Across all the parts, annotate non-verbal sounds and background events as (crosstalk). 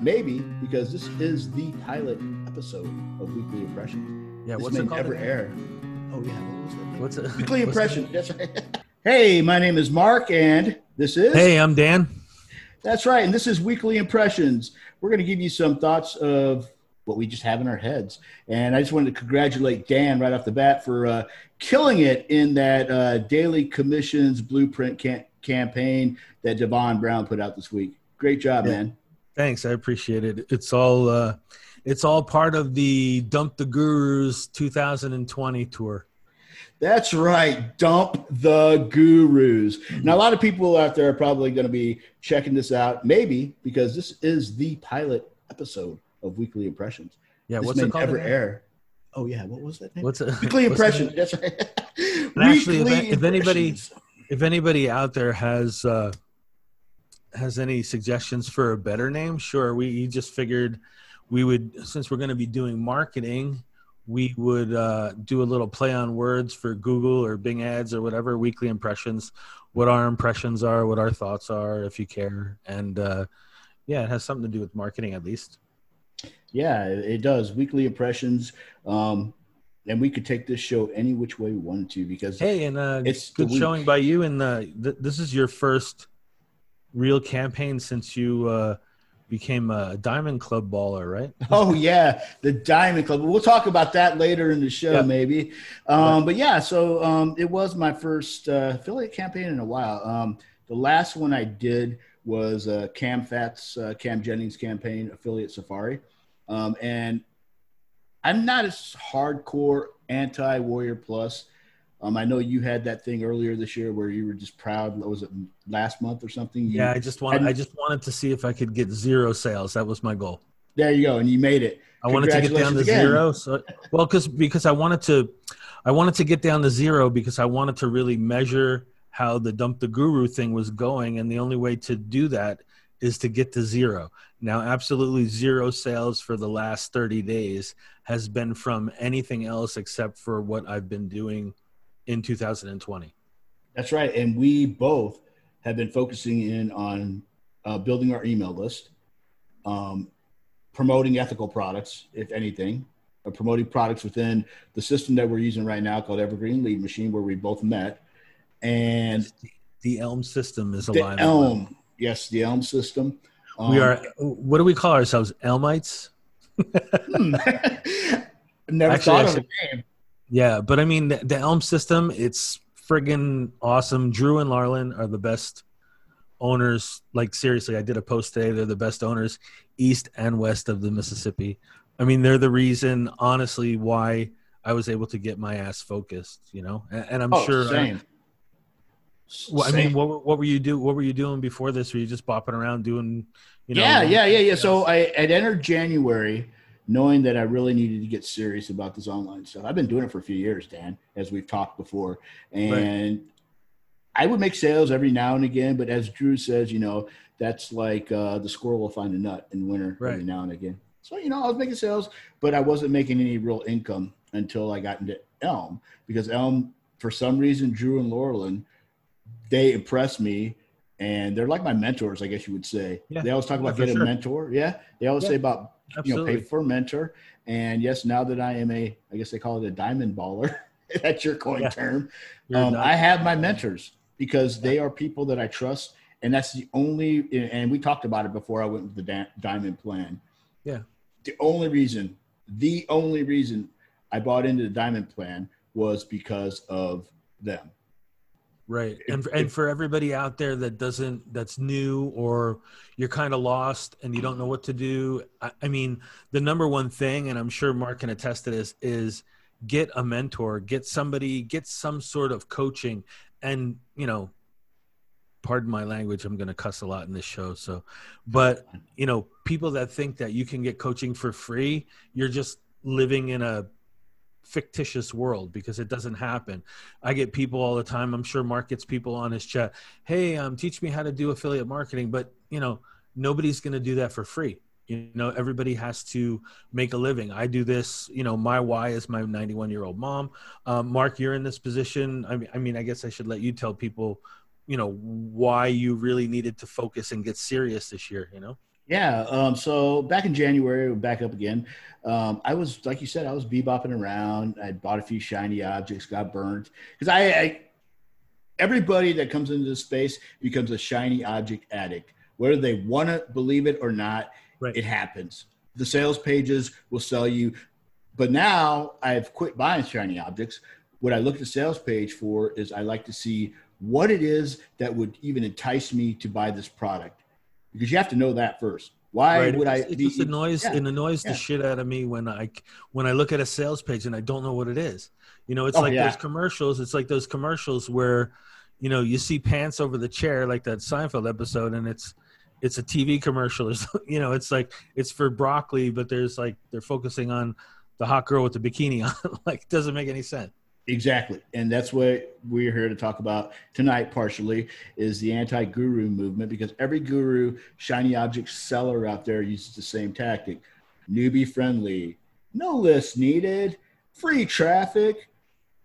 maybe because this is the pilot episode of Weekly Impressions. Yeah, this what's may it called? never again? air. Oh yeah, what was that? What's it? (laughs) Weekly what's it- Impressions. That's right. (laughs) hey, my name is Mark, and this is Hey, I'm Dan. That's right, and this is Weekly Impressions. We're going to give you some thoughts of what we just have in our heads, and I just wanted to congratulate Dan right off the bat for uh, killing it in that uh, daily commissions blueprint cam- campaign that Devon Brown put out this week. Great job, Yeah. man. Thanks, I appreciate it. It's all uh, it's all part of the Dump the Gurus 2020 tour. That's right. Dump the gurus. Now, a lot of people out there are probably going to be checking this out, maybe because this is the pilot episode of Weekly Impressions. Yeah, this what's it called? never again? air. Oh yeah, what was that name? What's it? Weekly what's Impressions. That's right. And actually, if- if anybody- if anybody out there has uh, has any suggestions for a better name, sure. We just figured we would, since we're going to be doing marketing, we would uh, do a little play on words for Google or Bing ads or whatever. Weekly impressions, what our impressions are, what our thoughts are, if you care, and uh, yeah, it has something to do with marketing at least. Yeah, it does. Weekly Impressions. Um, and we could take this show any which way we wanted to because Hey, and uh, It's good showing by you. And uh, th- this is your first real campaign since you uh, became a Diamond Club baller, right? (laughs) Oh yeah, the Diamond Club. We'll talk about that later in the show, Yeah. maybe. Um, but yeah, so um, it was my first uh, affiliate campaign in a while. Um, the last one I did was uh, Cam Fat's uh, Cam Jennings campaign, affiliate Safari, um, and I'm not as hardcore anti Warrior Plus. Um, I know you had that thing earlier this year where you were just proud. Was it last month or something? You- Yeah, I just wanted. I just wanted to see if I could get zero sales. That was my goal. There you go, and you made it. I wanted to get down to again. zero. So, well, because because I wanted to, I wanted to get down to zero because I wanted to really measure how the dump the guru thing was going, and the only way to do that is to get to zero. Now, absolutely zero sales for the last thirty days has been from anything else except for what I've been doing in 2020. That's right. And we both have been focusing in on uh, building our email list, um, promoting ethical products, if anything, or promoting products within the system that we're using right now called Evergreen Lead Machine, where we both met. And The Elm system is the alive. well. Elm, yes, the Elm system. We Um, are. What do we call ourselves? Elmites. hmm. (laughs) Never Actually, thought of a name. Yeah, but I mean the, the Elm system, it's friggin' awesome. Drew and Larlin are the best owners. Like seriously, I did a post today. They're the best owners east and west of the Mississippi. I mean, they're the reason, honestly, why I was able to get my ass focused. You know, and, and I'm Oh, sure. same. Well, I mean, what were- what were you do? What were you doing before this? Were you just bopping around doing? You know, yeah, yeah, yeah, yeah. So I I'd entered January knowing that I really needed to get serious about this online stuff. I've been doing it for a few years, Dan, as we've talked before. And I would make sales every now and again, but as Drew says, you know, that's like uh, the squirrel will find a nut in winter every now and again. So, you know, I was making sales, but I wasn't making any real income until I got into Elm because Elm, for some reason, Drew and Laurelin, they impressed me and they're like my mentors, I guess you would say. Yeah. They always talk about getting sure. a mentor. Yeah. They always Yeah. say about, you know, pay for a mentor. And yes, now that I am a, I guess they call it a diamond baller, (laughs) that's your coin Yeah. term. Um, I have my mentors because they are people that I trust. And that's the only, and we talked about it before I went with the da- diamond plan. Yeah. The only reason, the only reason I bought into the diamond plan was because of them. Right. And for, and for everybody out there that doesn't that's new or you're kind of lost and you don't know what to do, I, I mean, the number one thing and I'm sure Mark can attest to this is get a mentor, get somebody, get some sort of coaching and, you know, pardon my language, I'm going to cuss a lot in this show, so but, you know, people that think that you can get coaching for free, you're just living in a fictitious world because it doesn't happen. I get people all the time. I'm sure Mark gets people on his chat. Hey, um, teach me how to do affiliate marketing. But you know, nobody's going to do that for free. You know, everybody has to make a living. I do this. You know, my why is my 91 year old mom. Um, Mark, you're in this position. I mean, I mean, I guess I should let you tell people, you know, why you really needed to focus and get serious this year. You know. Yeah. Um, so back in January, back up again. Um, I was like you said, I was bebopping around. I bought a few shiny objects, got burnt because I, I everybody that comes into this space becomes a shiny object addict, whether they want to believe it or not. Right. It happens. The sales pages will sell you, but now I've quit buying shiny objects. What I look at the sales page for is I like to see what it is that would even entice me to buy this product because you have to know that first. Why Right. would I? It just annoys yeah. it annoys yeah. the shit out of me when I when I look at a sales page and I don't know what it is. You know, it's Oh, like yeah. those commercials. It's like those commercials where, you know, you see pants over the chair, like that Seinfeld episode, and it's it's a TV commercial. (laughs) Something. You know, it's like it's for broccoli, but there's like they're focusing on the hot girl with the bikini on. (laughs) like, it doesn't make any sense. Exactly. And that's what we're here to talk about tonight, partially, is the anti guru movement because every guru, shiny object seller out there uses the same tactic newbie friendly, no list needed, free traffic.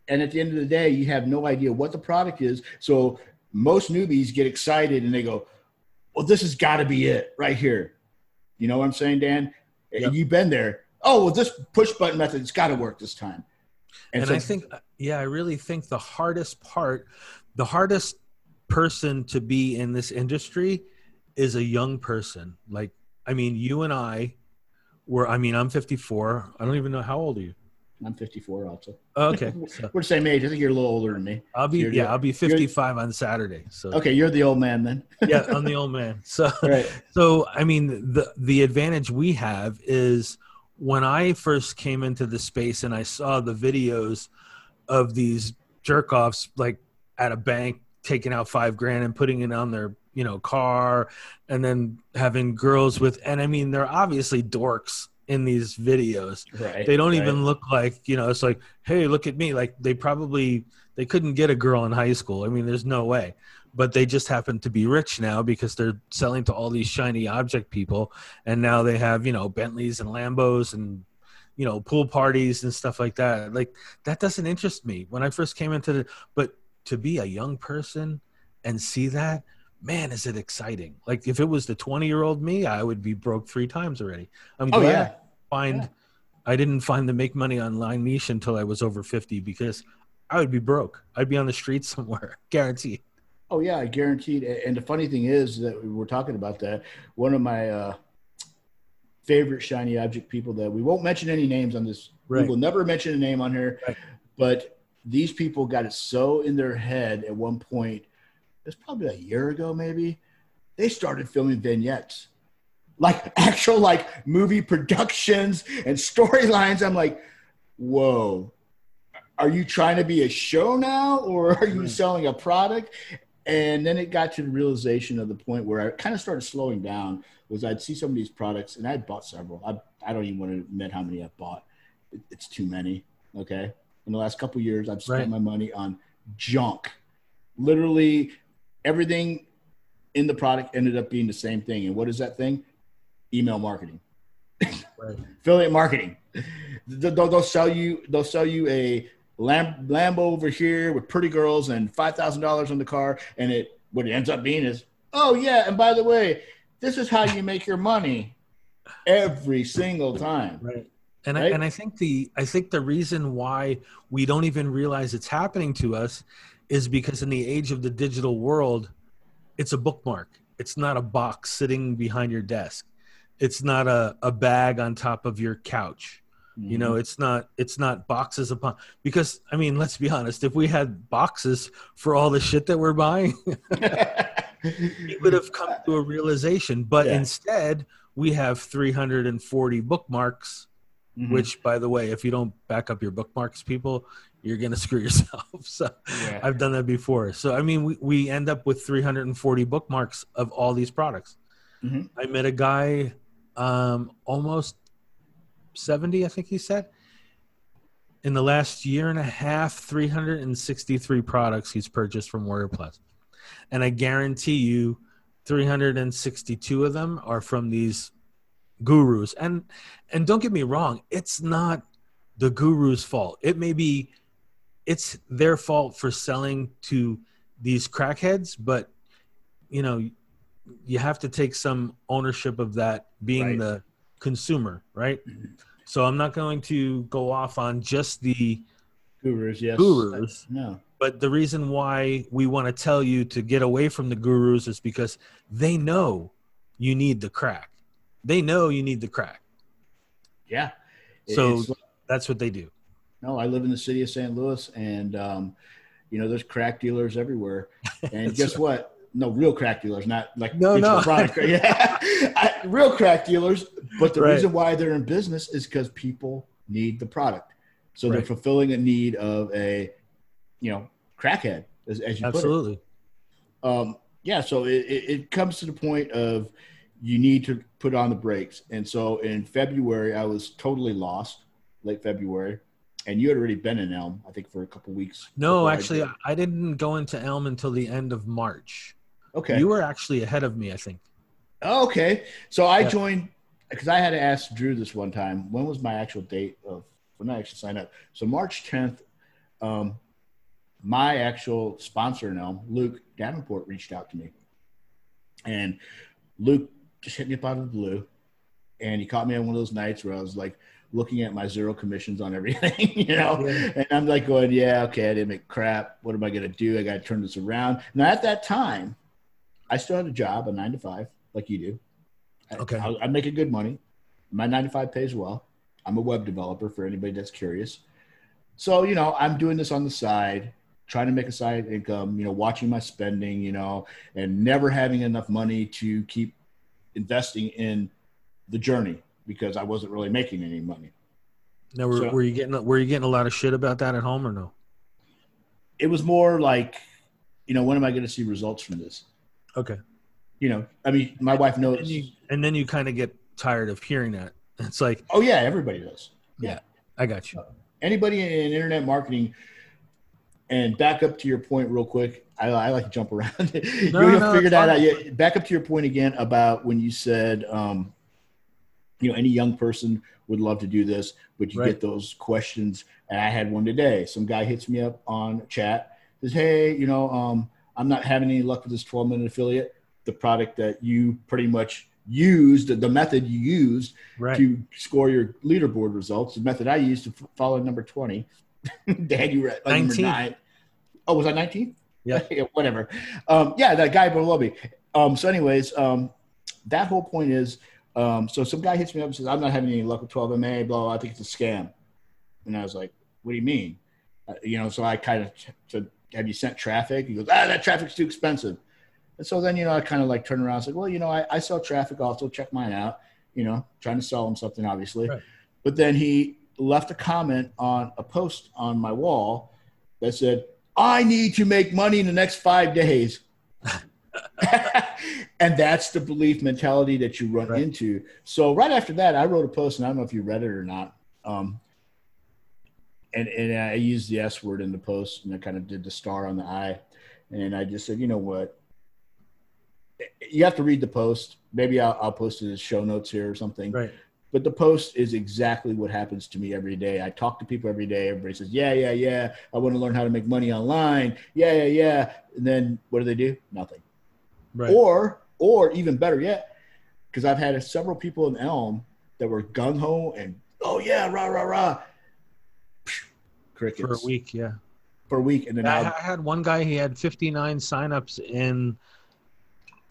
And at the end of the day, you have no idea what the product is. So most newbies get excited and they go, Well, this has got to be it right here. You know what I'm saying, Dan? Yep. You've been there. Oh, well, this push button method, it's got to work this time. And so- I think, uh, yeah, I really think the hardest part, the hardest person to be in this industry is a young person. Like, I mean, you and I were, I mean, I'm 54. I don't even know how old are you? I'm 54 also. Oh, okay. So (laughs) We're the same age. I think you're a little older than me. I'll be, You're- yeah, I'll be 55 on Saturday. So, Okay, you're the old man then. (laughs) yeah, I'm the old man. So, right. so I mean, the the advantage we have is when I first came into the space and I saw the videos of these jerk offs like at a bank taking out five grand and putting it on their you know car and then having girls with and I mean they're obviously dorks in these videos Right. they don't right. even look like you know it's like hey look at me like they probably they couldn't get a girl in high school. I mean there's no way. But they just happen to be rich now because they're selling to all these shiny object people. And now they have you know bentleys and lambos and you know pool parties and stuff like that. Like that doesn't interest me. When i first came into the but to be a young person and see that man is it exciting. Like if it was the 20 year old me i would be broke three times already. I'm Oh glad yeah. find Yeah. I didn't find the make money online niche until I was over 50 because I would be broke. I'd be on the street (laughs) somewhere, guaranteed. Oh yeah, guaranteed. And the funny thing is that we were talking about that. One of my uh, favorite shiny object people that we won't mention any names on this. Right. We will never mention a name on here. Right. But these people got it so in their head at one point. It's probably a year ago, maybe. They started filming vignettes, like (laughs) actual like movie productions and storylines. I'm like, whoa. Are you trying to be a show now, or (laughs) are you Right. selling a product? And then it got to the realization of the point where I kind of started slowing down. Was I'd see some of these products, and I bought several. I, I don't even want to admit how many I've bought. It- It's too many. Okay, in the last couple of years, I've spent Right. my money on junk. Literally, everything in the product ended up being the same thing. And what is that thing? Email marketing (laughs) Right. affiliate marketing. They'll, they'll- they'll sell you. They'll sell you a Lam- Lambo over here with pretty girls and five thousand dollars on the car, and it what it ends up being is, oh yeah, and by the way, this is how you make your money every single time. Right. And I, and I think the I think the reason why we don't even realize it's happening to us is because in the age of the digital world, it's a bookmark. It's not a box sitting behind your desk. It's not a, a bag on top of your couch. You know it's not it's not boxes upon because i mean let's be honest if we had boxes for all the shit that we're buying (laughs) we would have come to a realization but Yeah. instead we have 340 bookmarks Mhm. which by the way if you don't back up your bookmarks people you're gonna screw (laughs) yourself so Yeah. i've done that before so i mean we, we end up with 340 bookmarks of all these products Mhm. i met a guy um, almost 70 i think he said. In the last year and a half 363 products he's purchased from warrior plus. And i guarantee you 362 of them are from these gurus. And and don't get me wrong it's not the guru's fault. It may be it's their fault for selling to these crackheads but you know you have to take some ownership of that being Right. the consumer, right? So I'm not going to go off on just the Gurus, yes. gurus, No. but the reason why we want to tell you to get away from the gurus is because they know you need the crack. They know you need the crack. Yeah. So It's- that's what they do. no, I live in the city of St. Louis, and um, you know, there's crack dealers everywhere. (laughs) And guess what? No, real crack dealers, not like No, no. product. (laughs) Yeah, I, real crack dealers. But the Right. reason why they're in business is because people need the product, so they're fulfilling a need of a, you know, crackhead, as, as you put it. Absolutely. um, yeah, so it, it, comes to the point of you need to put on the brakes. And so in February, I was totally lost, late February. And you had already been in Elm, I think, for a couple weeks. No, I actually, did. I didn't go into Elm until the end of March. okay. You were actually ahead of me, I think. Okay. So I Yeah. joined because I had to ask Drew this one time. When was my actual date of when I actually signed up? So March 10th, um, my actual sponsor now, Luke Davenport, reached out to me. And Luke just hit me up out of the blue. And he caught me on one of those nights where I was like looking at my zero commissions on everything, (laughs) you know? Yeah. And I'm like going, yeah, okay, I didn't make crap. What am I going to do? I got to turn this around. Now, at that time, I still had a job, a nine to five, like you do. Okay. I, I'm making good money. My nine to five pays well. I'm a web developer for anybody that's curious. So, you know, I'm doing this on the side, trying to make a side income, you know, watching my spending, you know, and never having enough money to keep investing in the journey because I wasn't really making any money. Now, were, So- were you getting were you getting a lot of shit about that at home or no? It was more like, you know, when am I going to see results from this? Okay. You know, I mean, my wife knows. And you and then you kind of get tired of hearing that. It's like, oh, yeah, everybody does. Yeah. I got you. anybody in internet marketing and back up to your point real quick i, I like to jump around (laughs) you No, will no, figure that out yeah, back up to your point again about when you said um, you know any young person would love to do this but you Right. get those questions and i had one today some guy hits me up on chat says hey you know um, i'm not having any luck with this 12 minute affiliate the product that you pretty much used the method you used Right. to score your leaderboard results. The method I used to f- follow number 20. (laughs) Dad, you were at like, number nine. Oh, was I 19? (laughs) Yeah. whatever. Um, yeah, that guy below me. Um, so, anyways, um, that whole point is um, so some guy hits me up and says, I'm not having any luck with 12 MA, blah, blah, I think it's a scam. And I was like, what do you mean? Uh, you know, so I kind of said, have you sent traffic? He goes, ah, that traffic's too expensive. And so then, you know, I kind of like turn around and said, well, you know, I, I sell traffic also, check mine out, you know, trying to sell him something, obviously. Right. But then he left a comment on a post on my wall that said, I need to make money in the next five days. (laughs) and that's the belief mentality that you run Right. into. So right after that, I wrote a post, and I don't know if you read it or not. Um, and, and I used the S word in the post, and I kind of did the star on the I. And I just said, you know what? You have to read the post. Maybe I'll, I'll post it as show notes here or something. Right. But the post is exactly what happens to me every day. I talk to people every day. Everybody says, "Yeah, yeah, yeah. I want to learn how to make money online." Yeah, yeah, yeah. And then what do they do? Nothing. Right. Or, or even better yet, because I've had several people in Elm that were gung ho and oh yeah, rah rah rah, crickets for a week, yeah. For a week, and then I, I'll, had one guy. He had 59 signups in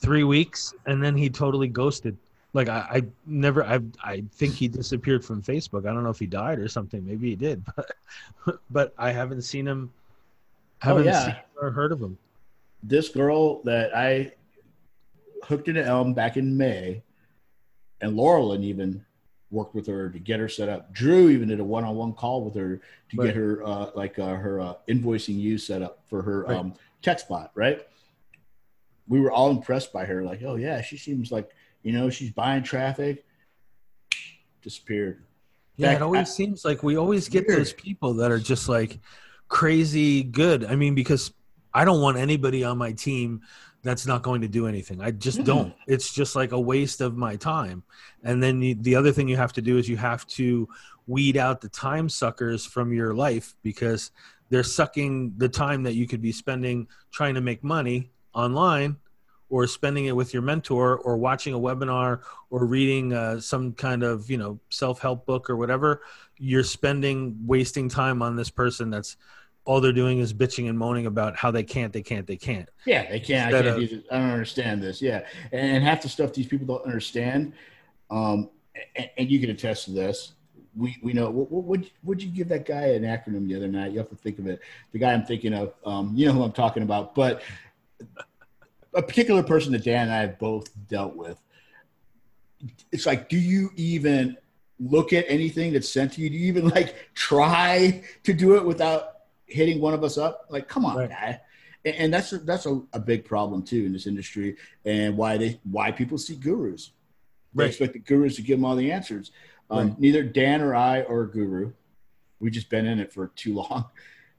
three weeks, and then he totally ghosted. Like I, I never. I, I think he disappeared from Facebook. I don't know if he died or something. Maybe he did, (laughs) but, but I haven't seen him. Haven't Oh, yeah. seen or heard of him. this girl that I hooked into Elm back in May, and Laurelyn even worked with her to get her set up. Drew even did a one-on-one call with her to Right. get her uh, like uh, her uh, invoicing you set up for her Right. um, text bot. Right? We were all impressed by her. Like, oh yeah, she seems like you know she's buying traffic. Disappeared. Yeah, fact, it always I- seems like we always get Weird. those people that are just like crazy good. I mean, because I don't want anybody on my team that's not going to do anything. I just Mhm. don't. It's just like a waste of my time. And then you, the other thing you have to do is you have to weed out the time suckers from your life because they're sucking the time that you could be spending trying to make money online or spending it with your mentor or watching a webinar or reading uh, some kind of you know self-help book or whatever you're spending wasting time on this person that's all they're doing is bitching and moaning about how they can't they can't they can't yeah they can't I, can't of, I don't understand this yeah and half the stuff these people don't understand um, and, and you can attest to this we we know what would would you give that guy an acronym the other night? You have to think of it. The guy I'm thinking of, um, you know who I'm talking about, but a particular person that Dan and I have both dealt with. It's like, do you even look at anything that's sent to you? Do you even like try to do it without hitting one of us up? Like, come on, right. guy. And, and, that's a, that's a, a big problem too in this industry, and why they why people see gurus. They right. expect the gurus to give them all the answers. Um, right. Neither Dan or I or a guru. We've just been in it for too long.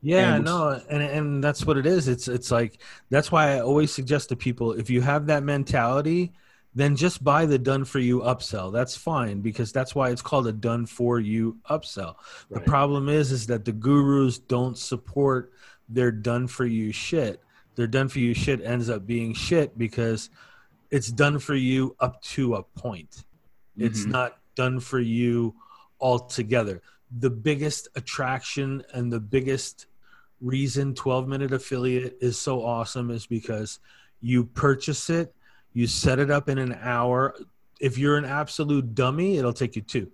Yeah, and no, and and that's what it is. It's it's like that's why I always suggest to people if you have that mentality, then just buy the done for you upsell. That's fine because that's why it's called a done for you upsell. Right. The problem is is that the gurus don't support their done for you shit. Their done for you shit ends up being shit because it's done for you up to a point. It's mm-hmm. not done for you altogether. The biggest attraction and the biggest reason 12 minute affiliate is so awesome is because you purchase it, you set it up in an hour. If you're an absolute dummy, it'll take you two.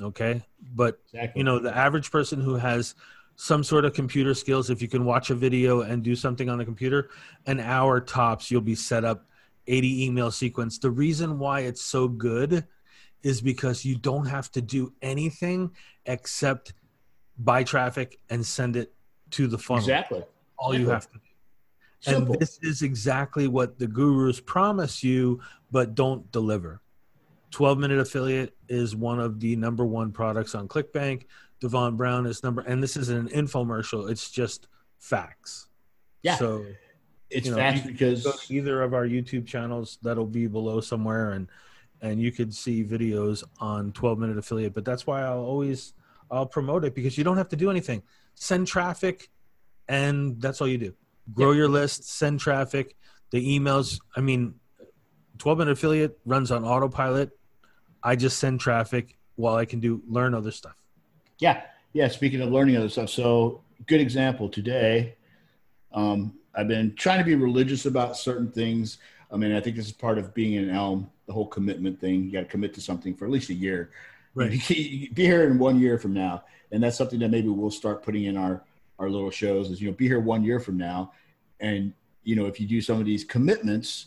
Okay. But, exactly. you know, the average person who has some sort of computer skills, if you can watch a video and do something on the computer, an hour tops, you'll be set up 80 email sequence. The reason why it's so good is because you don't have to do anything except buy traffic and send it to the funnel. Exactly. All you have to do. Simple. And this is exactly what the gurus promise you, but don't deliver. 12 minute affiliate is one of the number one products on ClickBank. Devon Brown is number, and this is an infomercial. It's just facts. Yeah. So it's you know, facts because either of our YouTube channels that'll be below somewhere, and and you could see videos on 12 minute affiliate but that's why i'll always i'll promote it because you don't have to do anything send traffic and that's all you do. Grow your list send traffic. The emails i mean 12 minute affiliate runs on autopilot. I just send traffic while i can do learn other stuff. Yeah. Yeah speaking of learning other stuff so good example today um, i've been trying to be religious about certain things. I mean i think this is part of being an elm the whole commitment thing. You got to commit to something for at least a year. Right. be here in one year from now, and that's something that maybe we'll start putting in our our little shows. Is you know, be here one year from now, and you know, if you do some of these commitments,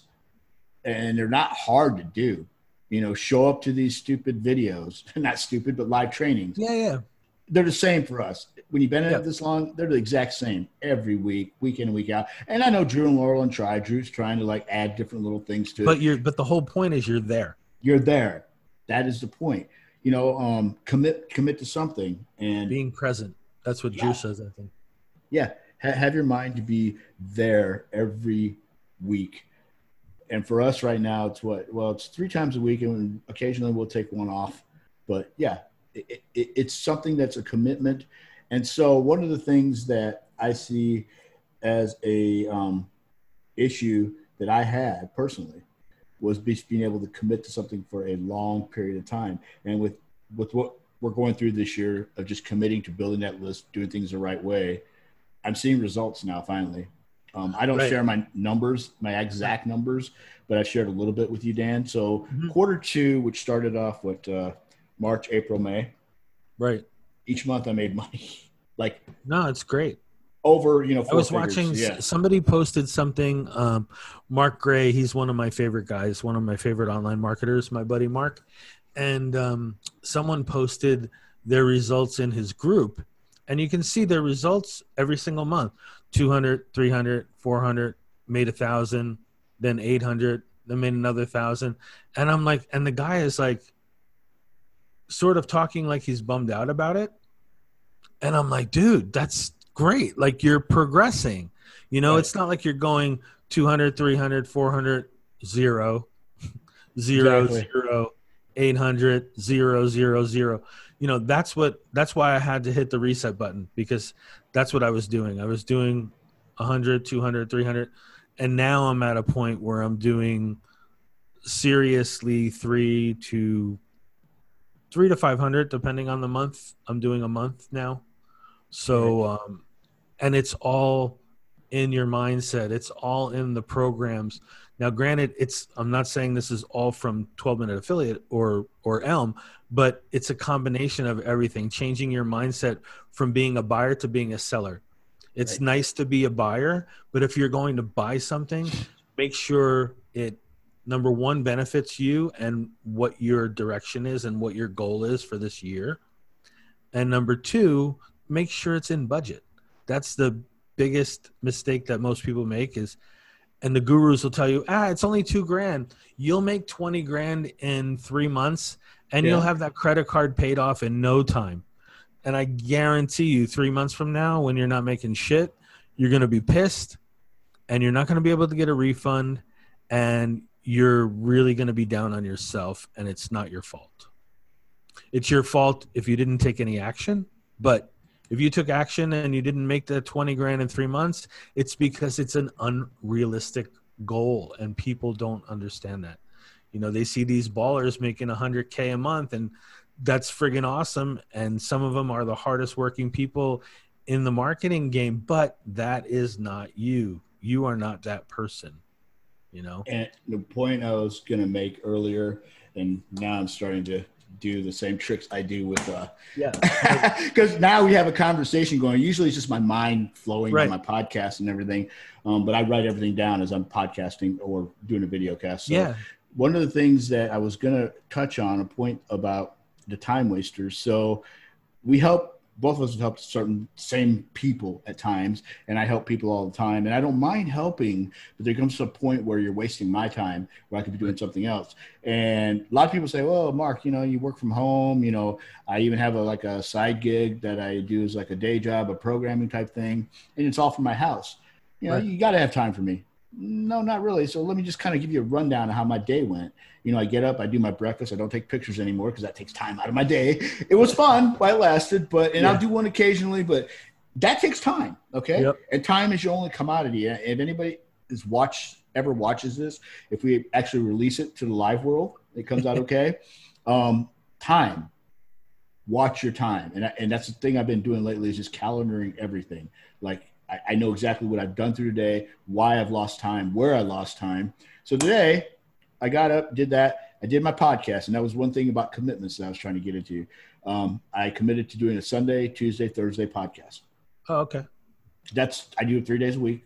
and they're not hard to do. You know, show up to these stupid videos, (laughs) not stupid, but live trainings. Yeah, yeah. They're the same for us when you've been in it this long, they're the exact same every week, week in week out. And I know Drew and Laurel and try. Drew's trying to like add different little things to but it. you're but the whole point is you're there. You're there. That is the point. You know, um, commit commit to something and being present. That's what yeah. Drew says, I think. Yeah. Ha- have your mind to be there every week. And for us right now, it's what? Well, it's three times a week, and occasionally we'll take one off. But yeah, it, it, it's something that's a commitment and so, one of the things that I see as a um, issue that I had personally was being able to commit to something for a long period of time. And with with what we're going through this year of just committing to building that list, doing things the right way, I'm seeing results now. Finally, um, I don't right. share my numbers, my exact numbers, but I shared a little bit with you, Dan. So mm-hmm. quarter two, which started off with uh, March, April, May, right each month I made money. (laughs) like no, it's great. Over, you know, I was figures. watching yeah. somebody posted something. Um, Mark Gray, he's one of my favorite guys, one of my favorite online marketers, my buddy Mark. And um, someone posted their results in his group, and you can see their results every single month 200, 300, 400, made a thousand, then 800, then made another thousand. And I'm like, and the guy is like, sort of talking like he's bummed out about it. And I'm like, dude, that's great. Like you're progressing. You know, right. it's not like you're going 200, 300, 400, zero, (laughs) zero, exactly. zero, 800, zero, zero, zero. You know, that's what, that's why I had to hit the reset button because that's what I was doing. I was doing 100, 200, 300. and now I'm at a point where I'm doing seriously three to three to 500, depending on the month. I'm doing a month now. So, um, and it's all in your mindset. It's all in the programs. Now, granted, it's I'm not saying this is all from 12 minute affiliate or or Elm, but it's a combination of everything. Changing your mindset from being a buyer to being a seller. It's right. nice to be a buyer, but if you're going to buy something, make sure it number one benefits you and what your direction is and what your goal is for this year. And number two, make sure it's in budget. That's the biggest mistake that most people make is and the gurus will tell you, ah, it's only two grand. You'll make 20 grand in three months and yeah. you'll have that credit card paid off in no time. And I guarantee you, three months from now, when you're not making shit, you're going to be pissed and you're not going to be able to get a refund and you're really going to be down on yourself and it's not your fault. It's your fault if you didn't take any action, but if you took action and you didn't make the 20 grand in 3 months, it's because it's an unrealistic goal and people don't understand that. You know, they see these ballers making 100k a month and that's friggin' awesome. And some of them are the hardest working people in the marketing game, but that is not you. You are not that person, you know? And the point I was going to make earlier, and now I'm starting to do the same tricks I do with, uh, yeah, (laughs) because now we have a conversation going. Usually it's just my mind flowing right. on my podcast and everything. Um, but I write everything down as I'm podcasting or doing a video cast. So yeah. One of the things that I was going to touch on a point about the time wasters. So we help both of us have helped certain same people at times, and I help people all the time. And I don't mind helping, but there comes to a point where you're wasting my time where I could be doing something else. And a lot of people say, "Well, Mark, you know, you work from home. You know, I even have a like a side gig that I do as like a day job, a programming type thing, and it's all from my house. You know, right. you got to have time for me." No, not really. So let me just kind of give you a rundown of how my day went. You know, I get up, I do my breakfast. I don't take pictures anymore because that takes time out of my day. It was fun while it lasted, but and yeah. I'll do one occasionally, but that takes time. Okay, yep. and time is your only commodity. If anybody is watch ever watches this, if we actually release it to the live world, it comes out (laughs) okay. um, time, watch your time, and I, and that's the thing I've been doing lately is just calendaring everything. Like I, I know exactly what I've done through today, why I've lost time, where I lost time. So today, I got up, did that. I did my podcast, and that was one thing about commitments that I was trying to get into. Um, I committed to doing a Sunday, Tuesday, Thursday podcast. Oh, okay. That's I do it three days a week,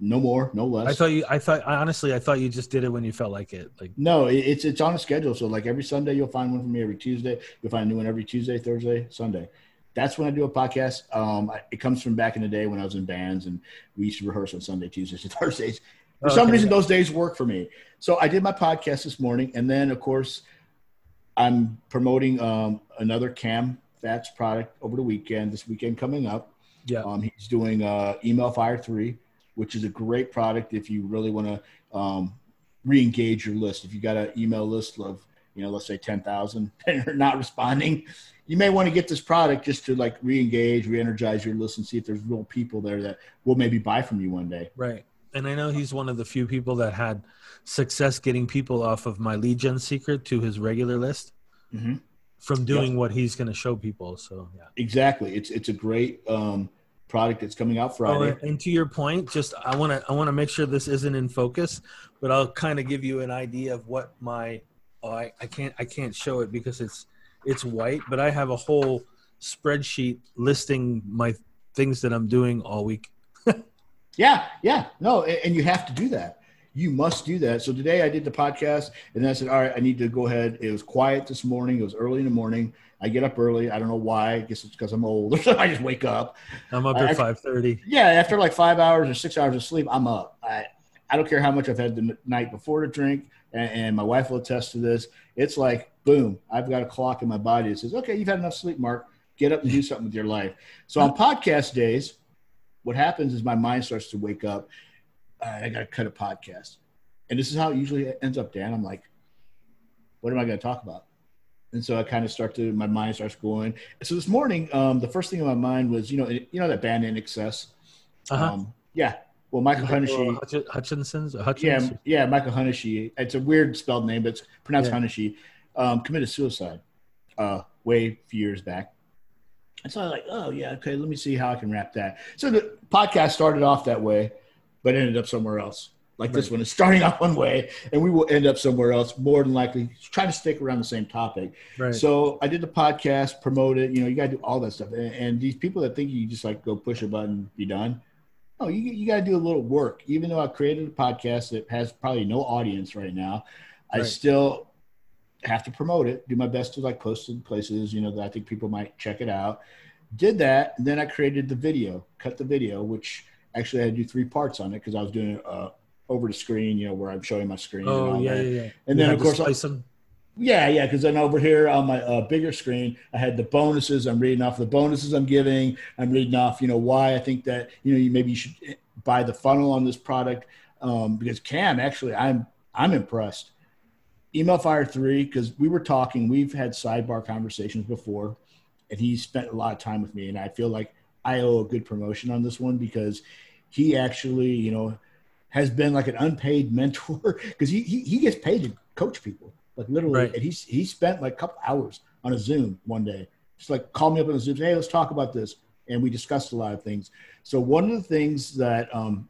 no more, no less. I thought you. I thought honestly, I thought you just did it when you felt like it. Like no, it's it's on a schedule. So like every Sunday, you'll find one from me. Every Tuesday, you'll find a new one every Tuesday, Thursday, Sunday that's when I do a podcast. Um, it comes from back in the day when I was in bands and we used to rehearse on Sunday, Tuesdays, (laughs) and Thursdays. For okay, some reason, those days work for me. So I did my podcast this morning, and then of course, I'm promoting um, another Cam Fats product over the weekend. This weekend coming up. Yeah. Um, he's doing uh, Email Fire Three, which is a great product if you really want to um, re-engage your list. If you got an email list of you know, let's say 10,000 and (laughs) you're not responding, you may want to get this product just to like re-engage, re-energize your list and see if there's real people there that will maybe buy from you one day. Right. And I know he's one of the few people that had success getting people off of my lead gen secret to his regular list mm-hmm. from doing what he's going to show people. So yeah, exactly. It's, it's a great, um, product that's coming out Friday. Oh, and to your point, just I want to I want to make sure this isn't in focus, but I'll kind of give you an idea of what my oh, I, I can't I can't show it because it's it's white, but I have a whole spreadsheet listing my things that I'm doing all week. (laughs) yeah, yeah, no, and you have to do that. You must do that. So today I did the podcast, and then I said, all right, I need to go ahead. It was quiet this morning. It was early in the morning. I get up early. I don't know why. I guess it's because I'm old. (laughs) I just wake up. I'm up at five thirty. Yeah, after like five hours or six hours of sleep, I'm up. I I don't care how much I've had the night before to drink and, and my wife will attest to this. It's like, boom, I've got a clock in my body that says, okay, you've had enough sleep, Mark. Get up and do something with your life. So on podcast days, what happens is my mind starts to wake up. I got to cut a podcast. And this is how it usually ends up, Dan. I'm like, what am I going to talk about? And so I kind of start to, my mind starts going. So this morning, um, the first thing in my mind was, you know, you know that band INXS? Uh-huh. Um, yeah, Well, Michael Hennessy. Hutch- Hutchinson's Yeah, Hutchence. yeah, Michael Hennessy. It's a weird spelled name, but it's pronounced Yeah. Hennessy. Um, committed suicide uh, way few years back. And so I was like, oh yeah, okay, let me see how I can wrap that. So the podcast started off that way, but ended up somewhere else. Like this one is starting (laughs) off one way, and we will end up somewhere else. More than likely, try to stick around the same topic. Right. So I did the podcast, promote it. You know, you got to do all that stuff. And, and these people that think you just like go push a button, be done. Oh, you you got to do a little work. Even though I created a podcast that has probably no audience right now, I still have to promote it. Do my best to like post it in places you know that I think people might check it out. Did that, and then I created the video, cut the video, which actually I had to do three parts on it because I was doing it uh, over the screen, you know, where I'm showing my screen. and oh all yeah, yeah, yeah. And You then of course them. yeah, yeah, because then over here on my uh, bigger screen, I had the bonuses. I'm reading off the bonuses I'm giving. I'm reading off, you know, why I think that you know you maybe you should buy the funnel on this product um, because Cam actually I'm I'm impressed. Email Fire three because we were talking. We've had sidebar conversations before, and he spent a lot of time with me, and I feel like I owe a good promotion on this one because he actually, you know, has been like an unpaid (laughs) mentor because he, he he gets paid to coach people like literally Right. and he's he spent like a couple hours on a zoom one day just like call me up on a zoom hey let's talk about this and we discussed a lot of things so one of the things that um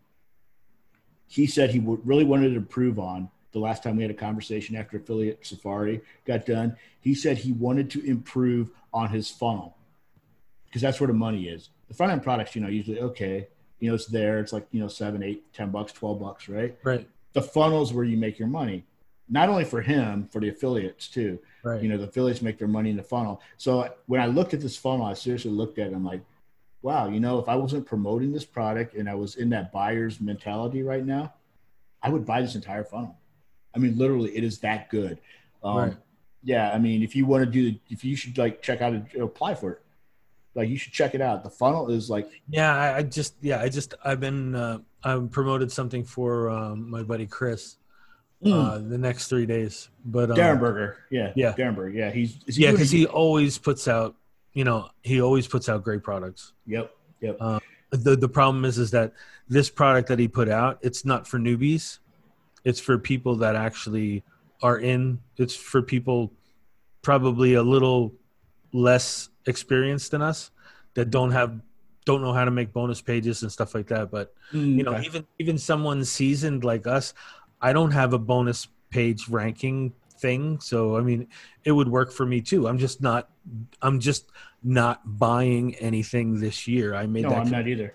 he said he would really wanted to improve on the last time we had a conversation after affiliate safari got done he said he wanted to improve on his funnel because that's where the money is. The front end products you know usually okay you know it's there it's like you know seven eight ten bucks twelve bucks right? Right. the funnels where you make your money not only for him for the affiliates too. Right. you know the affiliates make their money in the funnel. So when i looked at this funnel i seriously looked at it i'm like wow you know if i wasn't promoting this product and i was in that buyer's mentality right now i would buy this entire funnel i mean literally it is that good. Um, Right. yeah i mean if you want to do if you should like check out and apply for it. Like you should check it out. The funnel is like Yeah, I, I just yeah, I just I've been uh, I've promoted something for um, my buddy Chris uh, the next three days, but um, darren berger yeah yeah. darren berger yeah he's is he yeah, because he always puts out you know he always puts out great products. yep yep. Uh, the the problem is is that this product that he put out it's not for newbies, it's for people that actually are in. It's for people probably a little less experienced than us that don't have don't know how to make bonus pages and stuff like that, but mm, you know Okay. even even someone seasoned like us i don't have a bonus page ranking thing so i mean it would work for me too i'm just not i'm just not buying anything this year i made no, that I'm com- not either.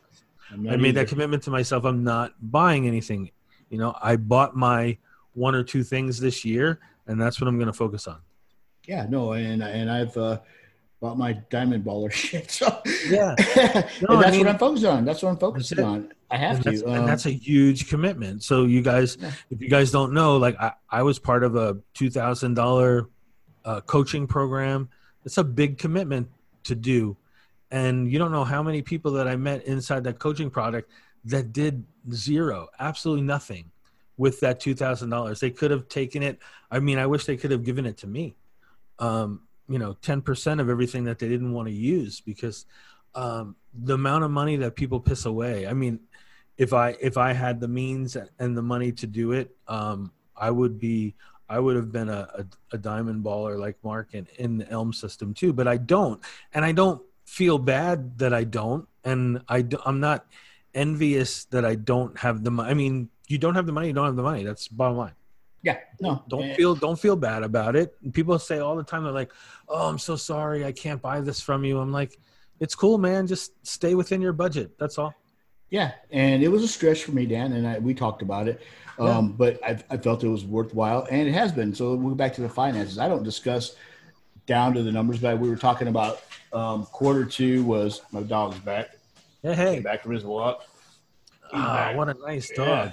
I'm not i made either. that commitment to myself i'm not buying anything you know i bought my one or two things this year and that's what i'm going to focus on Yeah, no, and and I've uh, bought my diamond baller (laughs) shit. So Yeah. (laughs) and No, I that's mean- what I'm focused on. That's what I'm focusing it. on. I have and to. that's, um, and that's a huge commitment. So you guys, Yeah. if you guys don't know, like I, I was part of a two thousand dollar uh, coaching program. It's a big commitment to do, and you don't know how many people that I met inside that coaching product that did zero, absolutely nothing, with that two thousand dollars. They could have taken it. I mean, I wish they could have given it to me. Um, you know, ten percent of everything that they didn't want to use because um, the amount of money that people piss away. I mean, if I if I had the means and the money to do it, um, I would be I would have been a, a, a diamond baller like Mark in, in the Elm system too. But I don't, and I don't feel bad that I don't, and I I'm not envious that I don't have the money. I mean, you don't have the money, you don't have the money. That's bottom line. yeah, no, Don't and- feel don't feel bad about it. People say all the time they're like, "Oh, I'm so sorry, I can't buy this from you." I'm like, "It's cool, man. Just stay within your budget. That's all." Yeah, and it was a stretch for me, Dan, and I, we talked about it. Um, But I, I felt it was worthwhile, and it has been. So we'll go back to the finances. I don't discuss down to the numbers, but we were talking about um, quarter two was my dog's back. Hey, Came back from his walk. Ah, what a nice dog. Yeah.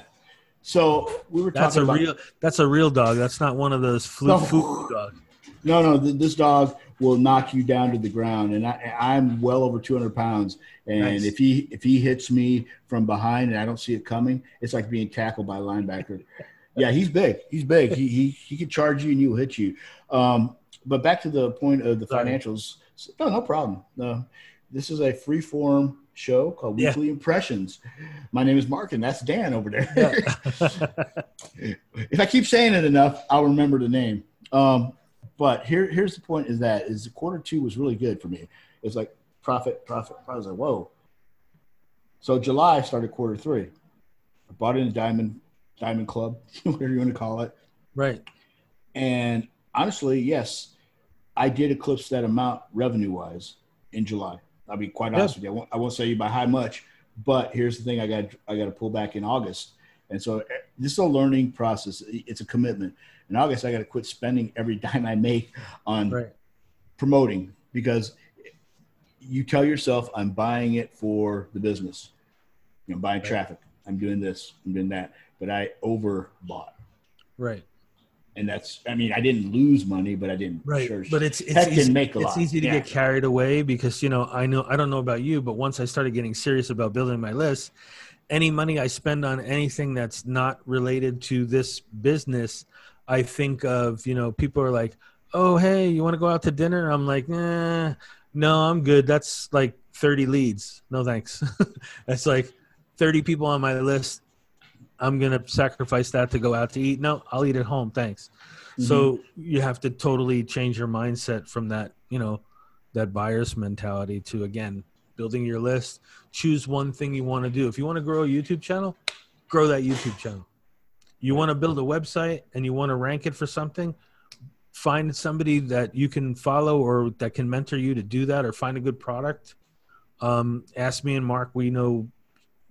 So we were That's talking a about real. That's a real dog. That's not one of those flu No. dogs. No, no, th- this dog will knock you down to the ground, and I, I'm well over 200 pounds. And Nice. if he if he hits me from behind and I don't see it coming, it's like being tackled by a linebacker. (laughs) yeah, he's big. He's big. He he he can charge you and he will hit you. Um, but back to the point of the Sorry. financials. No, no problem. No, this is a free form show called Yeah. Weekly Impressions. My name is Mark, and that's Dan over there. (laughs) (laughs) if I keep saying it enough, I'll remember the name. Um, but here, here's the point: is that is the quarter two was really good for me. It's like profit, profit. I was like, whoa. So July started quarter three. I bought in a diamond, diamond club, (laughs) whatever you want to call it. right. And honestly, yes, I did eclipse that amount revenue wise in July. I'll be quite honest with you. I won't, I won't say you by how much, but here's the thing: I got I got to pull back in August, and so eh, this is a learning process. It's a commitment. In August, I got to quit spending every (laughs) dime I make on Right. promoting because you tell yourself, "I'm buying it for the business. I'm buying Right. traffic. I'm doing this. I'm doing that." But I overbought Right. And that's I mean I didn't lose money, but I didn't Right. sure But it's it's easy, make a it's lot. easy to Yeah. get carried away because you know I know I don't know about you, but once I started getting serious about building my list, any money I spend on anything that's not related to this business, I think of you know people are like, oh hey, you want to go out to dinner? I'm like, eh, no, I'm good. That's like 30 leads. No thanks. (laughs) that's like 30 people on my list. I'm gonna sacrifice that to go out to eat. No, I'll eat at home. Thanks. So you have to totally change your mindset from that, you know, that buyer's mentality to again building your list. Choose one thing you want to do. If you want to grow a YouTube channel, grow that YouTube channel. You want to build a website and you want to rank it for something, find somebody that you can follow or that can mentor you to do that or find a good product. Um, ask me and Mark. We know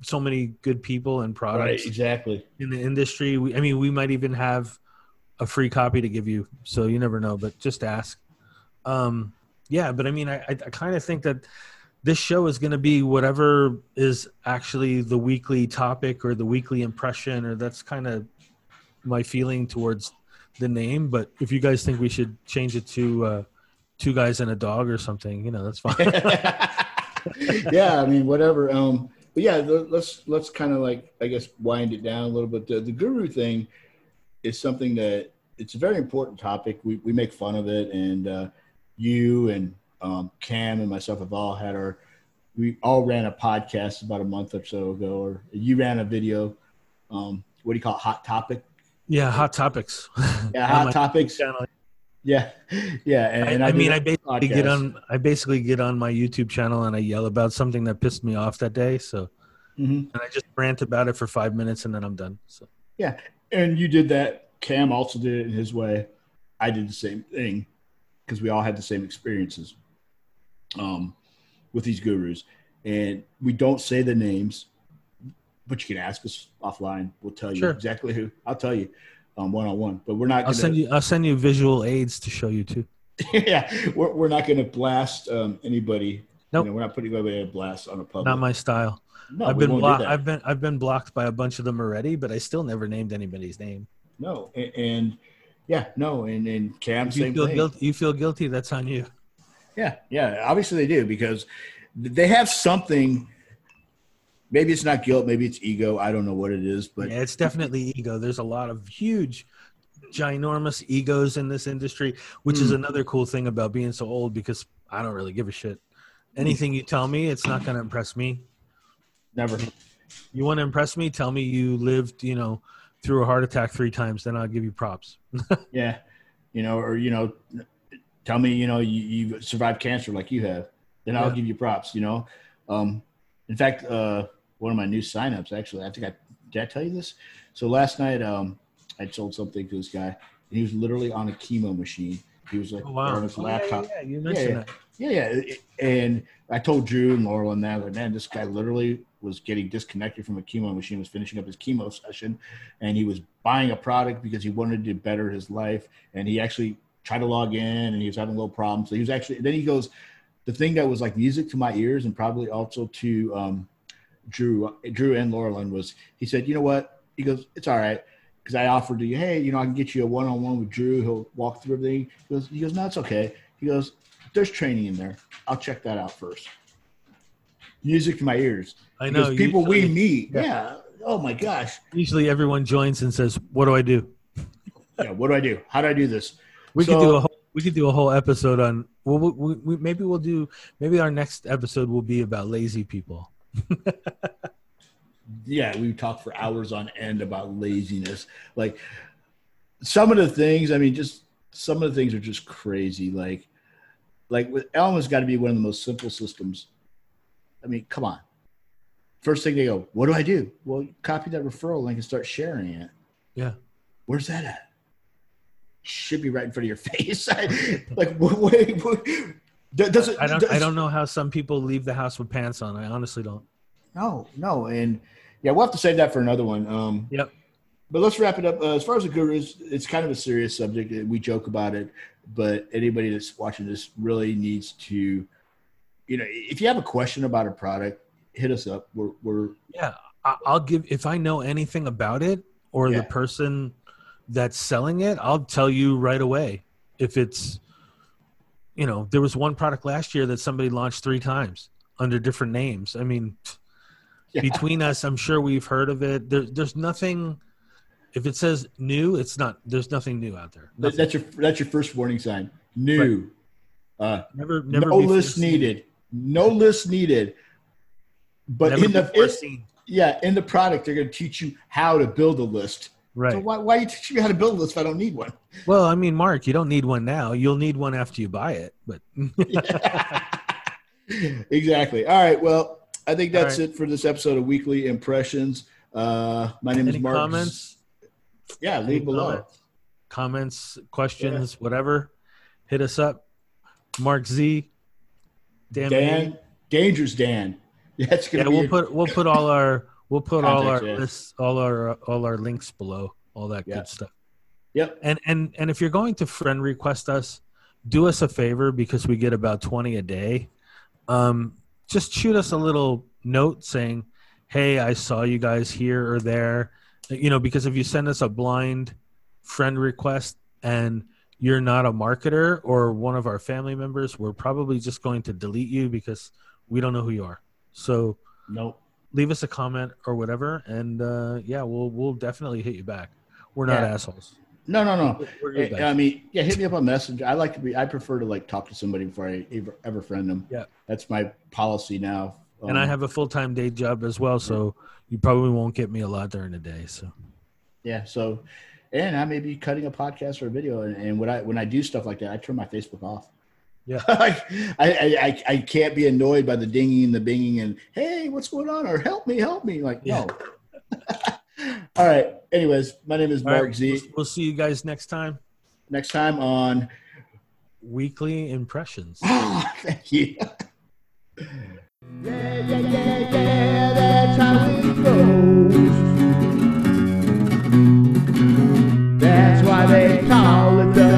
so many good people and right products exactly. in the industry. We, I mean, we might even have a free copy to give you, so you never know. But just ask. Um, yeah, but I mean, I, I, I kind of think that this show is going to be whatever is actually the weekly topic or the weekly impression, or that's kind of my feeling towards the name. But if you guys think we should change it to uh, two guys and a dog or something, you know, that's fine. (laughs) yeah, I mean whatever. Um, but yeah, le- let's let's kind of like I guess wind it down a little bit. The, the guru thing is something that it's a very important topic. We we make fun of it, and uh, you and um, Cam and myself have all had our. We all ran a podcast about a month or so ago, or you ran a video. Um, what do you call it? Hot topic. yeah, hot topics. Yeah, hot (laughs) topics. channel. Yeah, yeah. And, I, and I do mean, I basically get on. I basically get on my YouTube channel and I yell about something that pissed me off that day. So, Mhm. and I just rant about it for five minutes and then I'm done. So, Yeah, and you did that. Cam also did it in his way. I did the same thing because we all had the same experiences um, with these gurus, and we don't say the names, but you can ask us offline. We'll tell you Sure. exactly who. I'll tell you one on one, but we're not. I'll send you. I'll send you visual aids to show you too. (laughs) yeah, we're, we're not going to blast um, anybody. Nope. You know, we're not putting anybody on blast on a public. Not my style. no, I've been blocked. I've been. I've been blocked by a bunch of them already, but I still never named anybody's name. no, and, and yeah, no, and and Cam If you same feel thing. guilty, you feel guilty. That's on you. Yeah, yeah. Obviously, they do because they have something. Maybe it's not guilt. Maybe it's ego. I don't know what it is, but yeah, it's definitely ego. There's a lot of huge, ginormous egos in this industry, which is Mm. another cool thing about being so old because I don't really give a shit. Anything you tell me, it's not going to impress me. never. You want to impress me? Tell me you lived, you know, through a heart attack three times. Then I'll give you props. (laughs) Yeah, you know, or you know, tell me, you know, you, you've survived cancer like you have. Then I'll Yeah. give you props. You know, um, in fact, uh, one of my new signups actually. I think I did I tell you this. So last night, um, I sold something to this guy, and he was literally on a chemo machine. He was like Oh, wow. on his Oh, yeah, laptop. yeah, yeah, you mentioned yeah. that. Yeah, yeah. And I told Drew and Laurel and that, like, man, this guy literally was getting disconnected from a chemo machine, was finishing up his chemo session, and he was buying a product because he wanted to better his life. And he actually tried to log in and he was having a little problem. So he was actually, then he goes, the thing that was like music to my ears and probably also to um, Drew, Drew and Laurelin was, he said, you know what? He goes, it's all right. Because I offered to you, hey, you know, I can get you a one-on-one with Drew. He'll walk through everything. He goes, he goes, no, it's okay. He goes, there's training in there. I'll check that out first. Music to my ears. I know. Because people we meet, yeah. yeah. Oh my gosh. Usually everyone joins and says, "What do I do?" Yeah. What do I do? How do I do this? We So- could do a whole, we could do a whole episode on Well, we, we, maybe we'll do. Maybe our next episode will be about lazy people. (laughs) yeah, we talk for hours on end about laziness. Like some of the things, I mean, just some of the things are just crazy. Like, like with Elm has got to be one of the most simple systems. I mean, come on. First thing they go, what do I do? Well, copy that referral link and start sharing it. Yeah. Where's that at? Should be right in front of your (laughs) face. (laughs) like, wait, does it? I don't. Does, I don't know how some people leave the house with pants on. I honestly don't. No, no, and yeah, we'll have to save that for another one. Um, yep. But let's wrap it up. Uh, as far as the gurus, it's kind of a serious subject. We joke about it, but anybody that's watching this really needs to, you know, if you have a question about a product, hit us up. We're, we're yeah. I'll give if I know anything about it or yeah. the person that's selling it, I'll tell you right away. If it's, you know, there was one product last year that somebody launched three times under different names. I mean, (laughs) yeah. between us, I'm sure we've heard of it. There, there's nothing. If it says new, it's not. There's nothing new out there. Nothing. That's your that's your first warning sign. New. Right. Uh, never, never. No list needed. No list needed. But never in the yeah, in the product, they're going to teach you how to build a list. Right. So why, why are you teaching me how to build this if I don't need one? Well, I mean, Mark, you don't need one now. You'll need one after you buy it. But (laughs) exactly. All right. Well, I think that's right. it for this episode of Weekly Impressions. Uh, my name Any is Mark. Comments? Yeah, leave below. Comments, comments questions, yeah. whatever. Hit us up. Mark Z. Dan. Dan Dangerous Dan. (laughs) Yeah, yeah, we'll put we'll put all our we'll put all our yeah. lists, all our all our links below, all that yeah. good stuff. Yep. And and and if you're going to friend request us, do us a favor because we get about twenty a day. Um, just shoot us a little note saying, "Hey, I saw you guys here or there." You know, because if you send us a blind friend request and you're not a marketer or one of our family members, we're probably just going to delete you because we don't know who you are. So, nope. Leave us a comment or whatever, and uh, yeah, we'll we'll definitely hit you back. We're not yeah. assholes. No, no, no. I mean, yeah, hit me up on Messenger. I like to be. I prefer to like talk to somebody before I ever, ever friend them. Yeah, that's my policy now. Um, and I um, have a full time day job as well, so you probably won't get me a lot during the day. So, yeah. So, and I may be cutting a podcast or a video, and, and when I when I do stuff like that, I turn my Facebook off. Yeah, (laughs) I, I, I I can't be annoyed by the dinging and the binging and hey, what's going on? Or help me, help me. Like yeah. no. (laughs) All right. Anyways, my name is Mark right. Z. We'll, we'll see you guys next time. Next time on Weekly Impressions. (gasps) thank you. yeah, yeah, yeah, yeah, that's how it goes. That's why they call it the